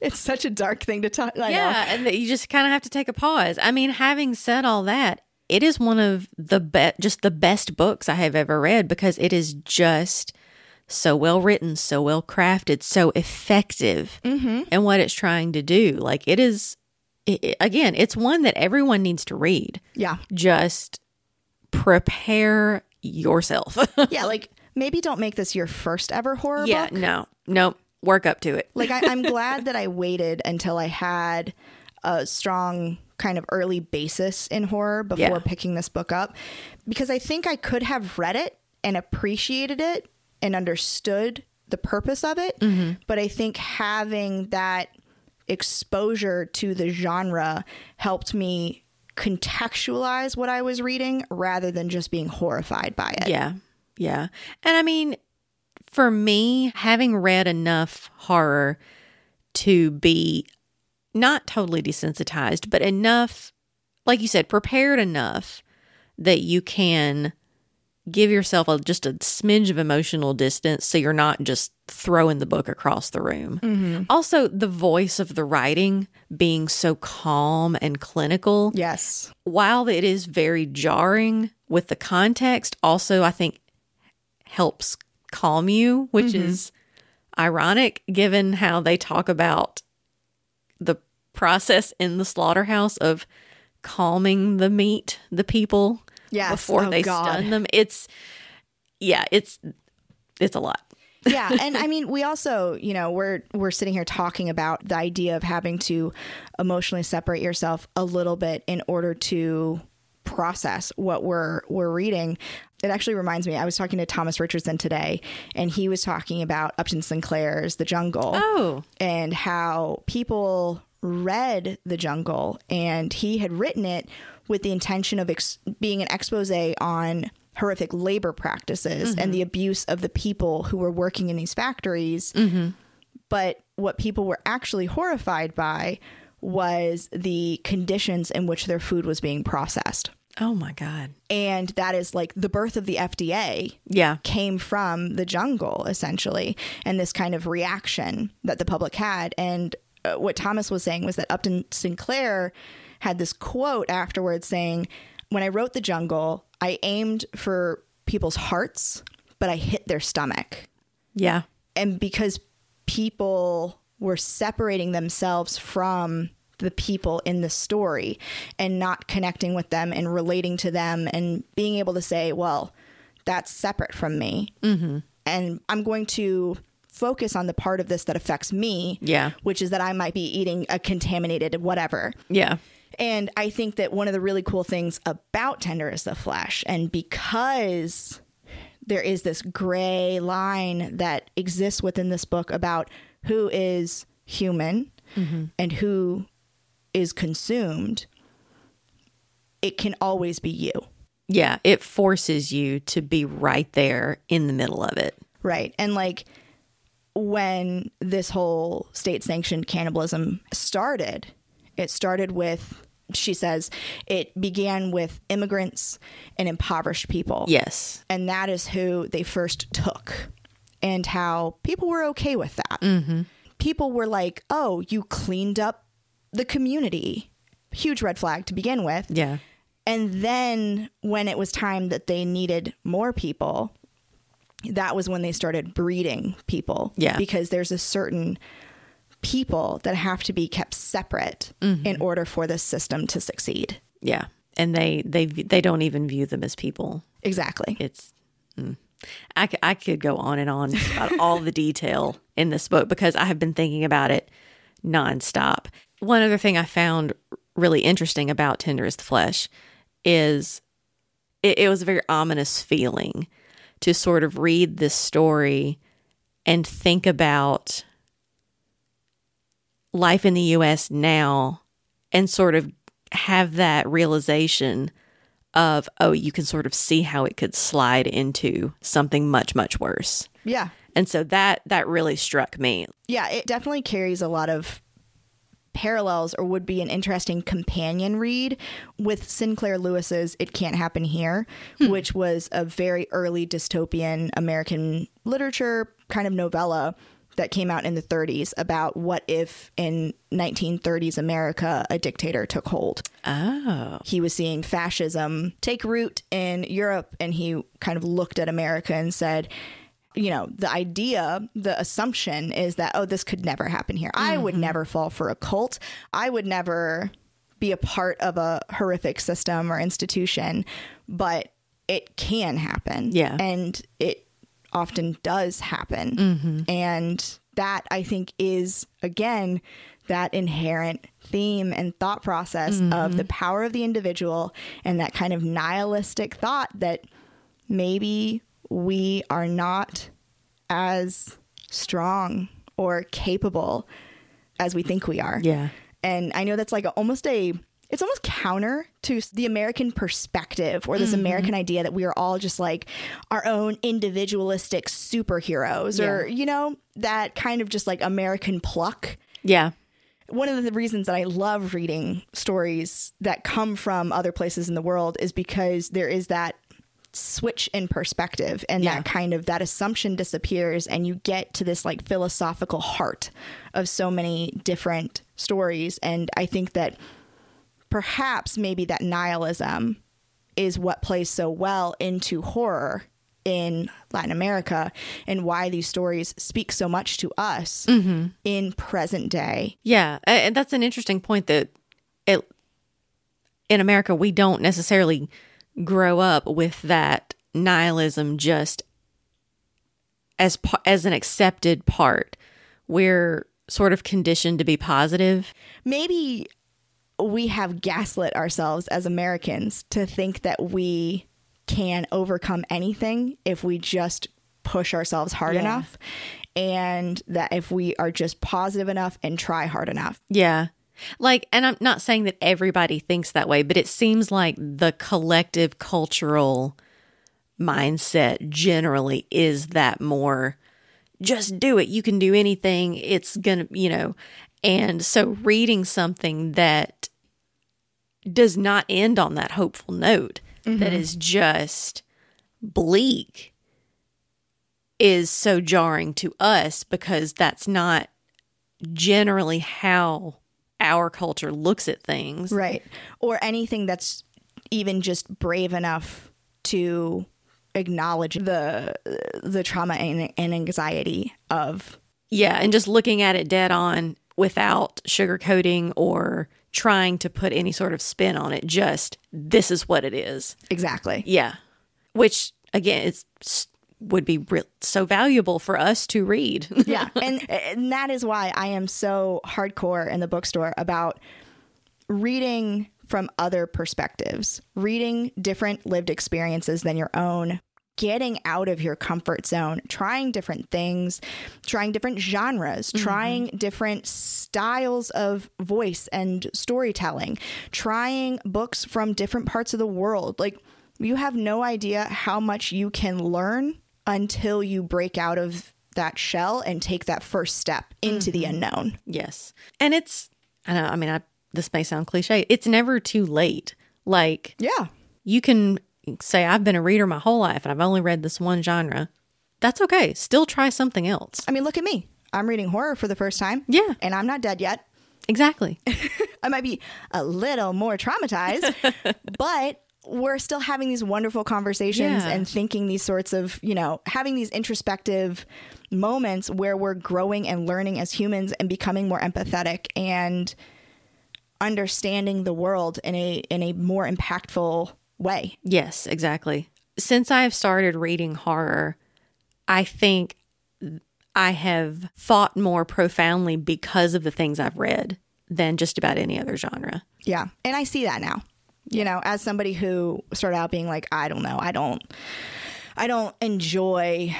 Speaker 2: It's such a dark thing to talk. I
Speaker 1: yeah,
Speaker 2: know.
Speaker 1: and you just kind of have to take a pause. I mean, having said all that, it is one of the best, just the best books I have ever read because it is just so well written, so well crafted, so effective
Speaker 2: Mm-hmm.
Speaker 1: in what it's trying to do. Like it is, it- again, it's one that everyone needs to read.
Speaker 2: Yeah.
Speaker 1: Just prepare yourself.
Speaker 2: Yeah. Like maybe don't make this your first ever horror
Speaker 1: yeah,
Speaker 2: book.
Speaker 1: no, no, work up to it.
Speaker 2: Like I, I'm glad that I waited until I had a strong kind of early basis in horror before
Speaker 1: Yeah.
Speaker 2: picking this book up because I think I could have read it and appreciated it and understood the purpose of it. Mm-hmm. But I think having that exposure to the genre helped me contextualize what I was reading rather than just being horrified by it.
Speaker 1: Yeah. Yeah. And I mean, for me, having read enough horror to be not totally desensitized, but enough, like you said, prepared enough that you can give yourself a, just a smidge of emotional distance so you're not just throwing the book across the room. Mm-hmm. Also, the voice of the writing being so calm and clinical
Speaker 2: Yes.
Speaker 1: while it is very jarring with the context, also I think helps calm you, which mm-hmm. is ironic given how they talk about the process in the slaughterhouse of calming the meat, the people
Speaker 2: Yes.
Speaker 1: before
Speaker 2: Oh,
Speaker 1: they
Speaker 2: God.
Speaker 1: stun them. It's yeah, it's it's a lot.
Speaker 2: yeah and i mean we also you know we're we're sitting here talking about the idea of having to emotionally separate yourself a little bit in order to process what we're we're reading it actually reminds me i was talking to thomas richardson today and he was talking about upton sinclair's the jungle
Speaker 1: Oh.
Speaker 2: and how people read The Jungle and he had written it with the intention of ex- being an expose on horrific labor practices and the abuse of the people who were working in these factories. But what people were actually horrified by was the conditions in which their food was being processed.
Speaker 1: Oh my god.
Speaker 2: And that is like the birth of the FDA
Speaker 1: Yeah.
Speaker 2: came from the jungle essentially and this kind of reaction that the public had and uh, what thomas was saying was that upton sinclair had this quote afterwards saying when i wrote the jungle i aimed for people's hearts but i hit their stomach
Speaker 1: Yeah.
Speaker 2: and because people were separating themselves from the people in the story and not connecting with them and relating to them and being able to say, well, that's separate from me. Mm-hmm. And I'm going to focus on the part of this that affects me,
Speaker 1: Yeah.
Speaker 2: which is that I might be eating a contaminated whatever.
Speaker 1: Yeah.
Speaker 2: And I think that one of the really cool things about Tender is the Flesh, and because there is this gray line that exists within this book about who is human mm-hmm. and who is consumed, it can always be you.
Speaker 1: Yeah. It forces you to be right there in the middle of it.
Speaker 2: Right. And like when this whole state sanctioned cannibalism started, it started with, she says, it began with immigrants and impoverished people.
Speaker 1: Yes.
Speaker 2: And that is who they first took, and how people were okay with that. Mm-hmm. People were like, oh, you cleaned up the community. Huge red flag to begin with.
Speaker 1: Yeah.
Speaker 2: And then when it was time that they needed more people, that was when they started breeding people.
Speaker 1: Yeah.
Speaker 2: Because there's a certain people that have to be kept separate in order for this system to succeed.
Speaker 1: Yeah. And they they they don't even view them as people.
Speaker 2: Exactly.
Speaker 1: It's mm. I could go on and on about all the detail in this book because I have been thinking about it nonstop. One other thing I found really interesting about Tender is the Flesh is it, it was a very ominous feeling to sort of read this story and think about life in the US now and sort of have that realization of oh you can sort of see how it could slide into something much much worse
Speaker 2: Yeah.
Speaker 1: And so that that really struck me.
Speaker 2: Yeah, it definitely carries a lot of parallels or would be an interesting companion read with Sinclair Lewis's It Can't Happen Here, hmm. which was a very early dystopian American literature kind of novella that came out in the 30s about what if in 1930s America a dictator took hold.
Speaker 1: Oh.
Speaker 2: He was seeing fascism take root in Europe and he kind of looked at America and said, you know, the idea, the assumption is that, oh, this could never happen here. I would mm-hmm. never fall for a cult. I would never be a part of a horrific system or institution, but it can happen.
Speaker 1: Yeah.
Speaker 2: And it often does happen. Mm-hmm. And that I think is, again, that inherent theme and thought process of mm-hmm. the power of the individual and that kind of nihilistic thought that maybe we are not as strong or capable as we think we are.
Speaker 1: Yeah.
Speaker 2: And I know that's like a, almost a it's almost counter to the American perspective or this mm-hmm. American idea that we are all just like our own individualistic superheroes or you know that kind of just like American pluck.
Speaker 1: Yeah.
Speaker 2: One of the reasons that I love reading stories that come from other places in the world is because there is that switch in perspective and
Speaker 1: Yeah.
Speaker 2: that kind of that assumption disappears and you get to this like philosophical heart of so many different stories and i think that perhaps maybe that nihilism is what plays so well into horror in Latin America and why these stories speak so much to us mm-hmm. in present day.
Speaker 1: Yeah, and that's an interesting point that it in America we don't necessarily grow up with that nihilism just as as an accepted part. We're sort of conditioned to be positive.
Speaker 2: maybe we have gaslit ourselves as Americans to think that we can overcome anything if we just push ourselves hard
Speaker 1: Yeah.
Speaker 2: enough and that if we are just positive enough and try hard enough.
Speaker 1: Yeah. Like, and I'm not saying that everybody thinks that way, but it seems like the collective cultural mindset generally is that more just do it. You can do anything. It's going to, you know. And so reading something that does not end on that hopeful note, that mm-hmm. is just bleak, is so jarring to us because that's not generally how our culture looks at things.
Speaker 2: Right. Or anything that's even just brave enough to acknowledge the the trauma and, and anxiety of
Speaker 1: Yeah, and just looking at it dead on without sugarcoating or trying to put any sort of spin on it. Just this is what it is.
Speaker 2: exactly.
Speaker 1: Yeah, which again, it's would be re- so valuable for us to read.
Speaker 2: yeah and, and that is why i am so hardcore in the bookstore about reading from other perspectives reading different lived experiences than your own getting out of your comfort zone trying different things trying different genres mm-hmm. trying different styles of voice and storytelling trying books from different parts of the world like you have no idea how much you can learn until you break out of that shell and take that first step into the mm-hmm. unknown.
Speaker 1: yes, and it's I know. I mean, I, this may sound cliche. It's never too late. Like
Speaker 2: Yeah.
Speaker 1: you can say I've been a reader my whole life and I've only read this one genre. That's okay. Still try something else.
Speaker 2: I mean, look at me. I'm reading horror for the first time.
Speaker 1: Yeah.
Speaker 2: And I'm not dead yet.
Speaker 1: Exactly.
Speaker 2: I might be a little more traumatized, but we're still having these wonderful conversations
Speaker 1: Yeah.
Speaker 2: and thinking these sorts of, you know, having these introspective moments where we're growing and learning as humans and becoming more empathetic and understanding the world in a in a more impactful way.
Speaker 1: Yes, exactly. Since I have started reading horror, I think I have thought more profoundly because of the things I've read than just about any other genre.
Speaker 2: Yeah. And I see that now. You know, as somebody who started out being like, I don't know, I don't I don't enjoy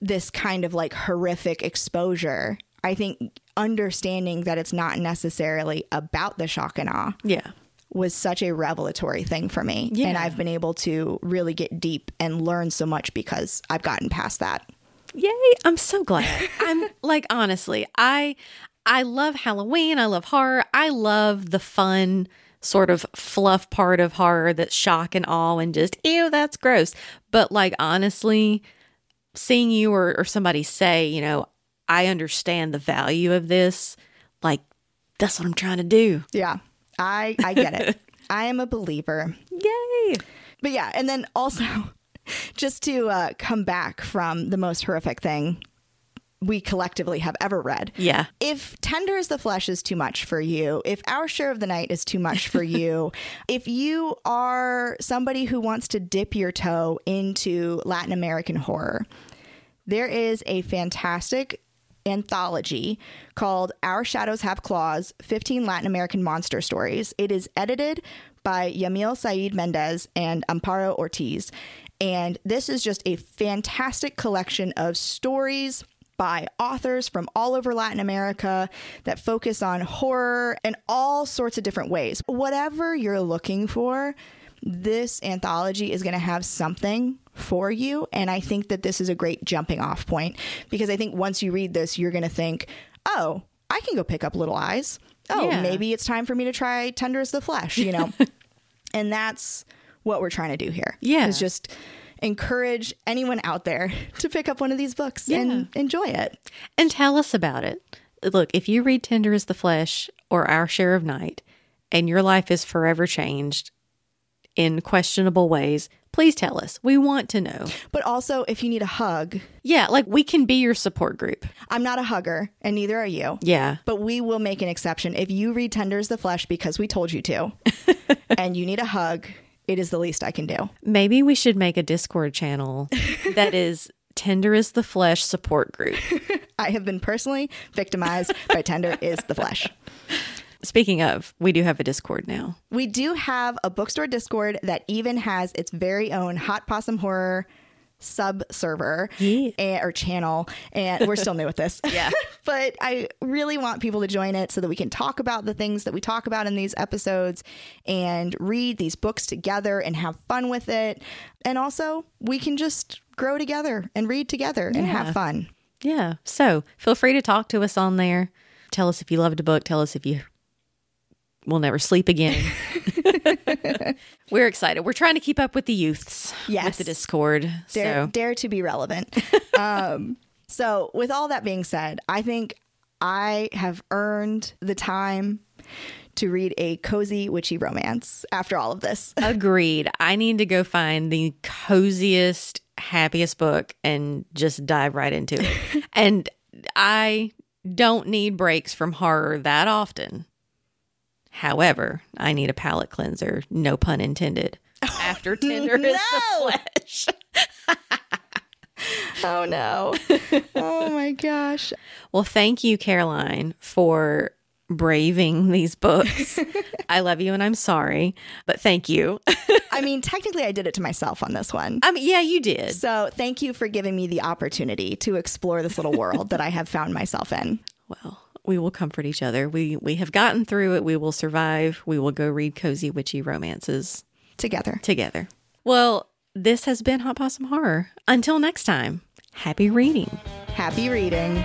Speaker 2: this kind of like horrific exposure. I think understanding that it's not necessarily about the shock and awe
Speaker 1: Yeah.
Speaker 2: Was such a revelatory thing for me.
Speaker 1: Yeah.
Speaker 2: And I've been able to really get deep and learn so much because I've gotten past that.
Speaker 1: Yay, I'm so glad. I'm like honestly, I I love Halloween, I love horror. I love the fun sort of fluff part of horror that's shock and awe and just ew, that's gross. But like honestly, seeing you or, or somebody say, you know, I understand the value of this, like that's what I'm trying to do.
Speaker 2: Yeah, I I get it. I am a believer.
Speaker 1: Yay.
Speaker 2: But yeah, and then also just to uh, come back from the most horrific thing we collectively have ever read.
Speaker 1: Yeah.
Speaker 2: If Tender is the Flesh is too much for you, if Our Share of the Night is too much for you, if you are somebody who wants to dip your toe into Latin American horror, there is a fantastic anthology called Our Shadows Have Claws 15 Latin American Monster Stories. It is edited by Yamile Saied Mendez and Amparo Ortiz. And this is just a fantastic collection of stories by authors from all over Latin America that focus on horror in all sorts of different ways. Whatever you're looking for, this anthology is going to have something for you. And I think that this is a great jumping off point because I think once you read this, you're going to think, oh, I can go pick up Little Eyes. Oh,
Speaker 1: Yeah.
Speaker 2: maybe it's time for me to try Tender is the Flesh, you know? and that's what we're trying to do here.
Speaker 1: Yeah.
Speaker 2: Is just encourage anyone out there to pick up one of these books
Speaker 1: Yeah.
Speaker 2: and enjoy it.
Speaker 1: And tell us about it. Look, if you read Tender is the Flesh or Our Share of Night and your life is forever changed in questionable ways, please tell us. We want to know.
Speaker 2: But also, if you need a hug,
Speaker 1: Yeah, like we can be your support group.
Speaker 2: I'm not a hugger, and neither are you.
Speaker 1: Yeah.
Speaker 2: But we will make an exception. If you read Tender is the Flesh because we told you to, and you need a hug, it is the least I can do.
Speaker 1: Maybe we should make a Discord channel that is Tender is the Flesh support group.
Speaker 2: I have been personally victimized by Tender is the Flesh.
Speaker 1: Speaking of, we do have a Discord now.
Speaker 2: We do have a bookstore Discord that even has its very own Hot Possum Horror sub server
Speaker 1: Yeah.
Speaker 2: and, or channel and we're still new with this
Speaker 1: Yeah.
Speaker 2: but i really want people to join it so that we can talk about the things that we talk about in these episodes and read these books together and have fun with it and also we can just grow together and read together and have fun
Speaker 1: Yeah. So feel free to talk to us on there. Tell us if you loved a book. Tell us if you will never sleep again. We're excited. We're trying to keep up with the youths with the Discord.
Speaker 2: dare,
Speaker 1: so
Speaker 2: dare to be relevant. um, so, with all that being said, I think I have earned the time to read a cozy witchy romance after all of this.
Speaker 1: agreed. I need to go find the coziest, happiest book and just dive right into it. and I don't need breaks from horror that often. However, I need a palate cleanser, no pun intended. After Tender is the flesh.
Speaker 2: Oh no. oh my gosh.
Speaker 1: Well, thank you, Caroline, for braving these books. I love you and I'm sorry, but thank you.
Speaker 2: I mean, technically, I did it to myself on this one.
Speaker 1: I mean, yeah, you did.
Speaker 2: So, thank you for giving me the opportunity to explore this little world that I have found myself in.
Speaker 1: Well, we will comfort each other. We we have gotten through it. We will survive. We will go read cozy witchy romances
Speaker 2: Together.
Speaker 1: together. Well, this has been Hot Possum Horror. Until next time, happy reading.
Speaker 2: Happy reading.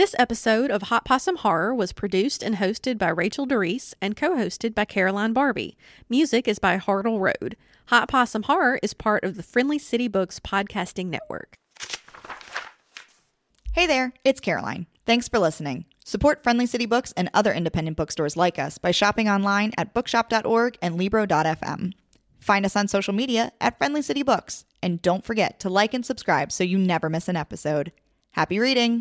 Speaker 1: This episode of Hot Possum Horror was produced and hosted by Rachel Doris and co hosted by Caroline Barbie. Music is by Hartle Road. Hot Possum Horror is part of the Friendly City Books podcasting network.
Speaker 3: Hey there, it's Caroline. Thanks for listening. Support Friendly City Books and other independent bookstores like us by shopping online at bookshop.org and libro.fm. Find us on social media at Friendly City Books. And don't forget to like and subscribe so you never miss an episode. Happy reading!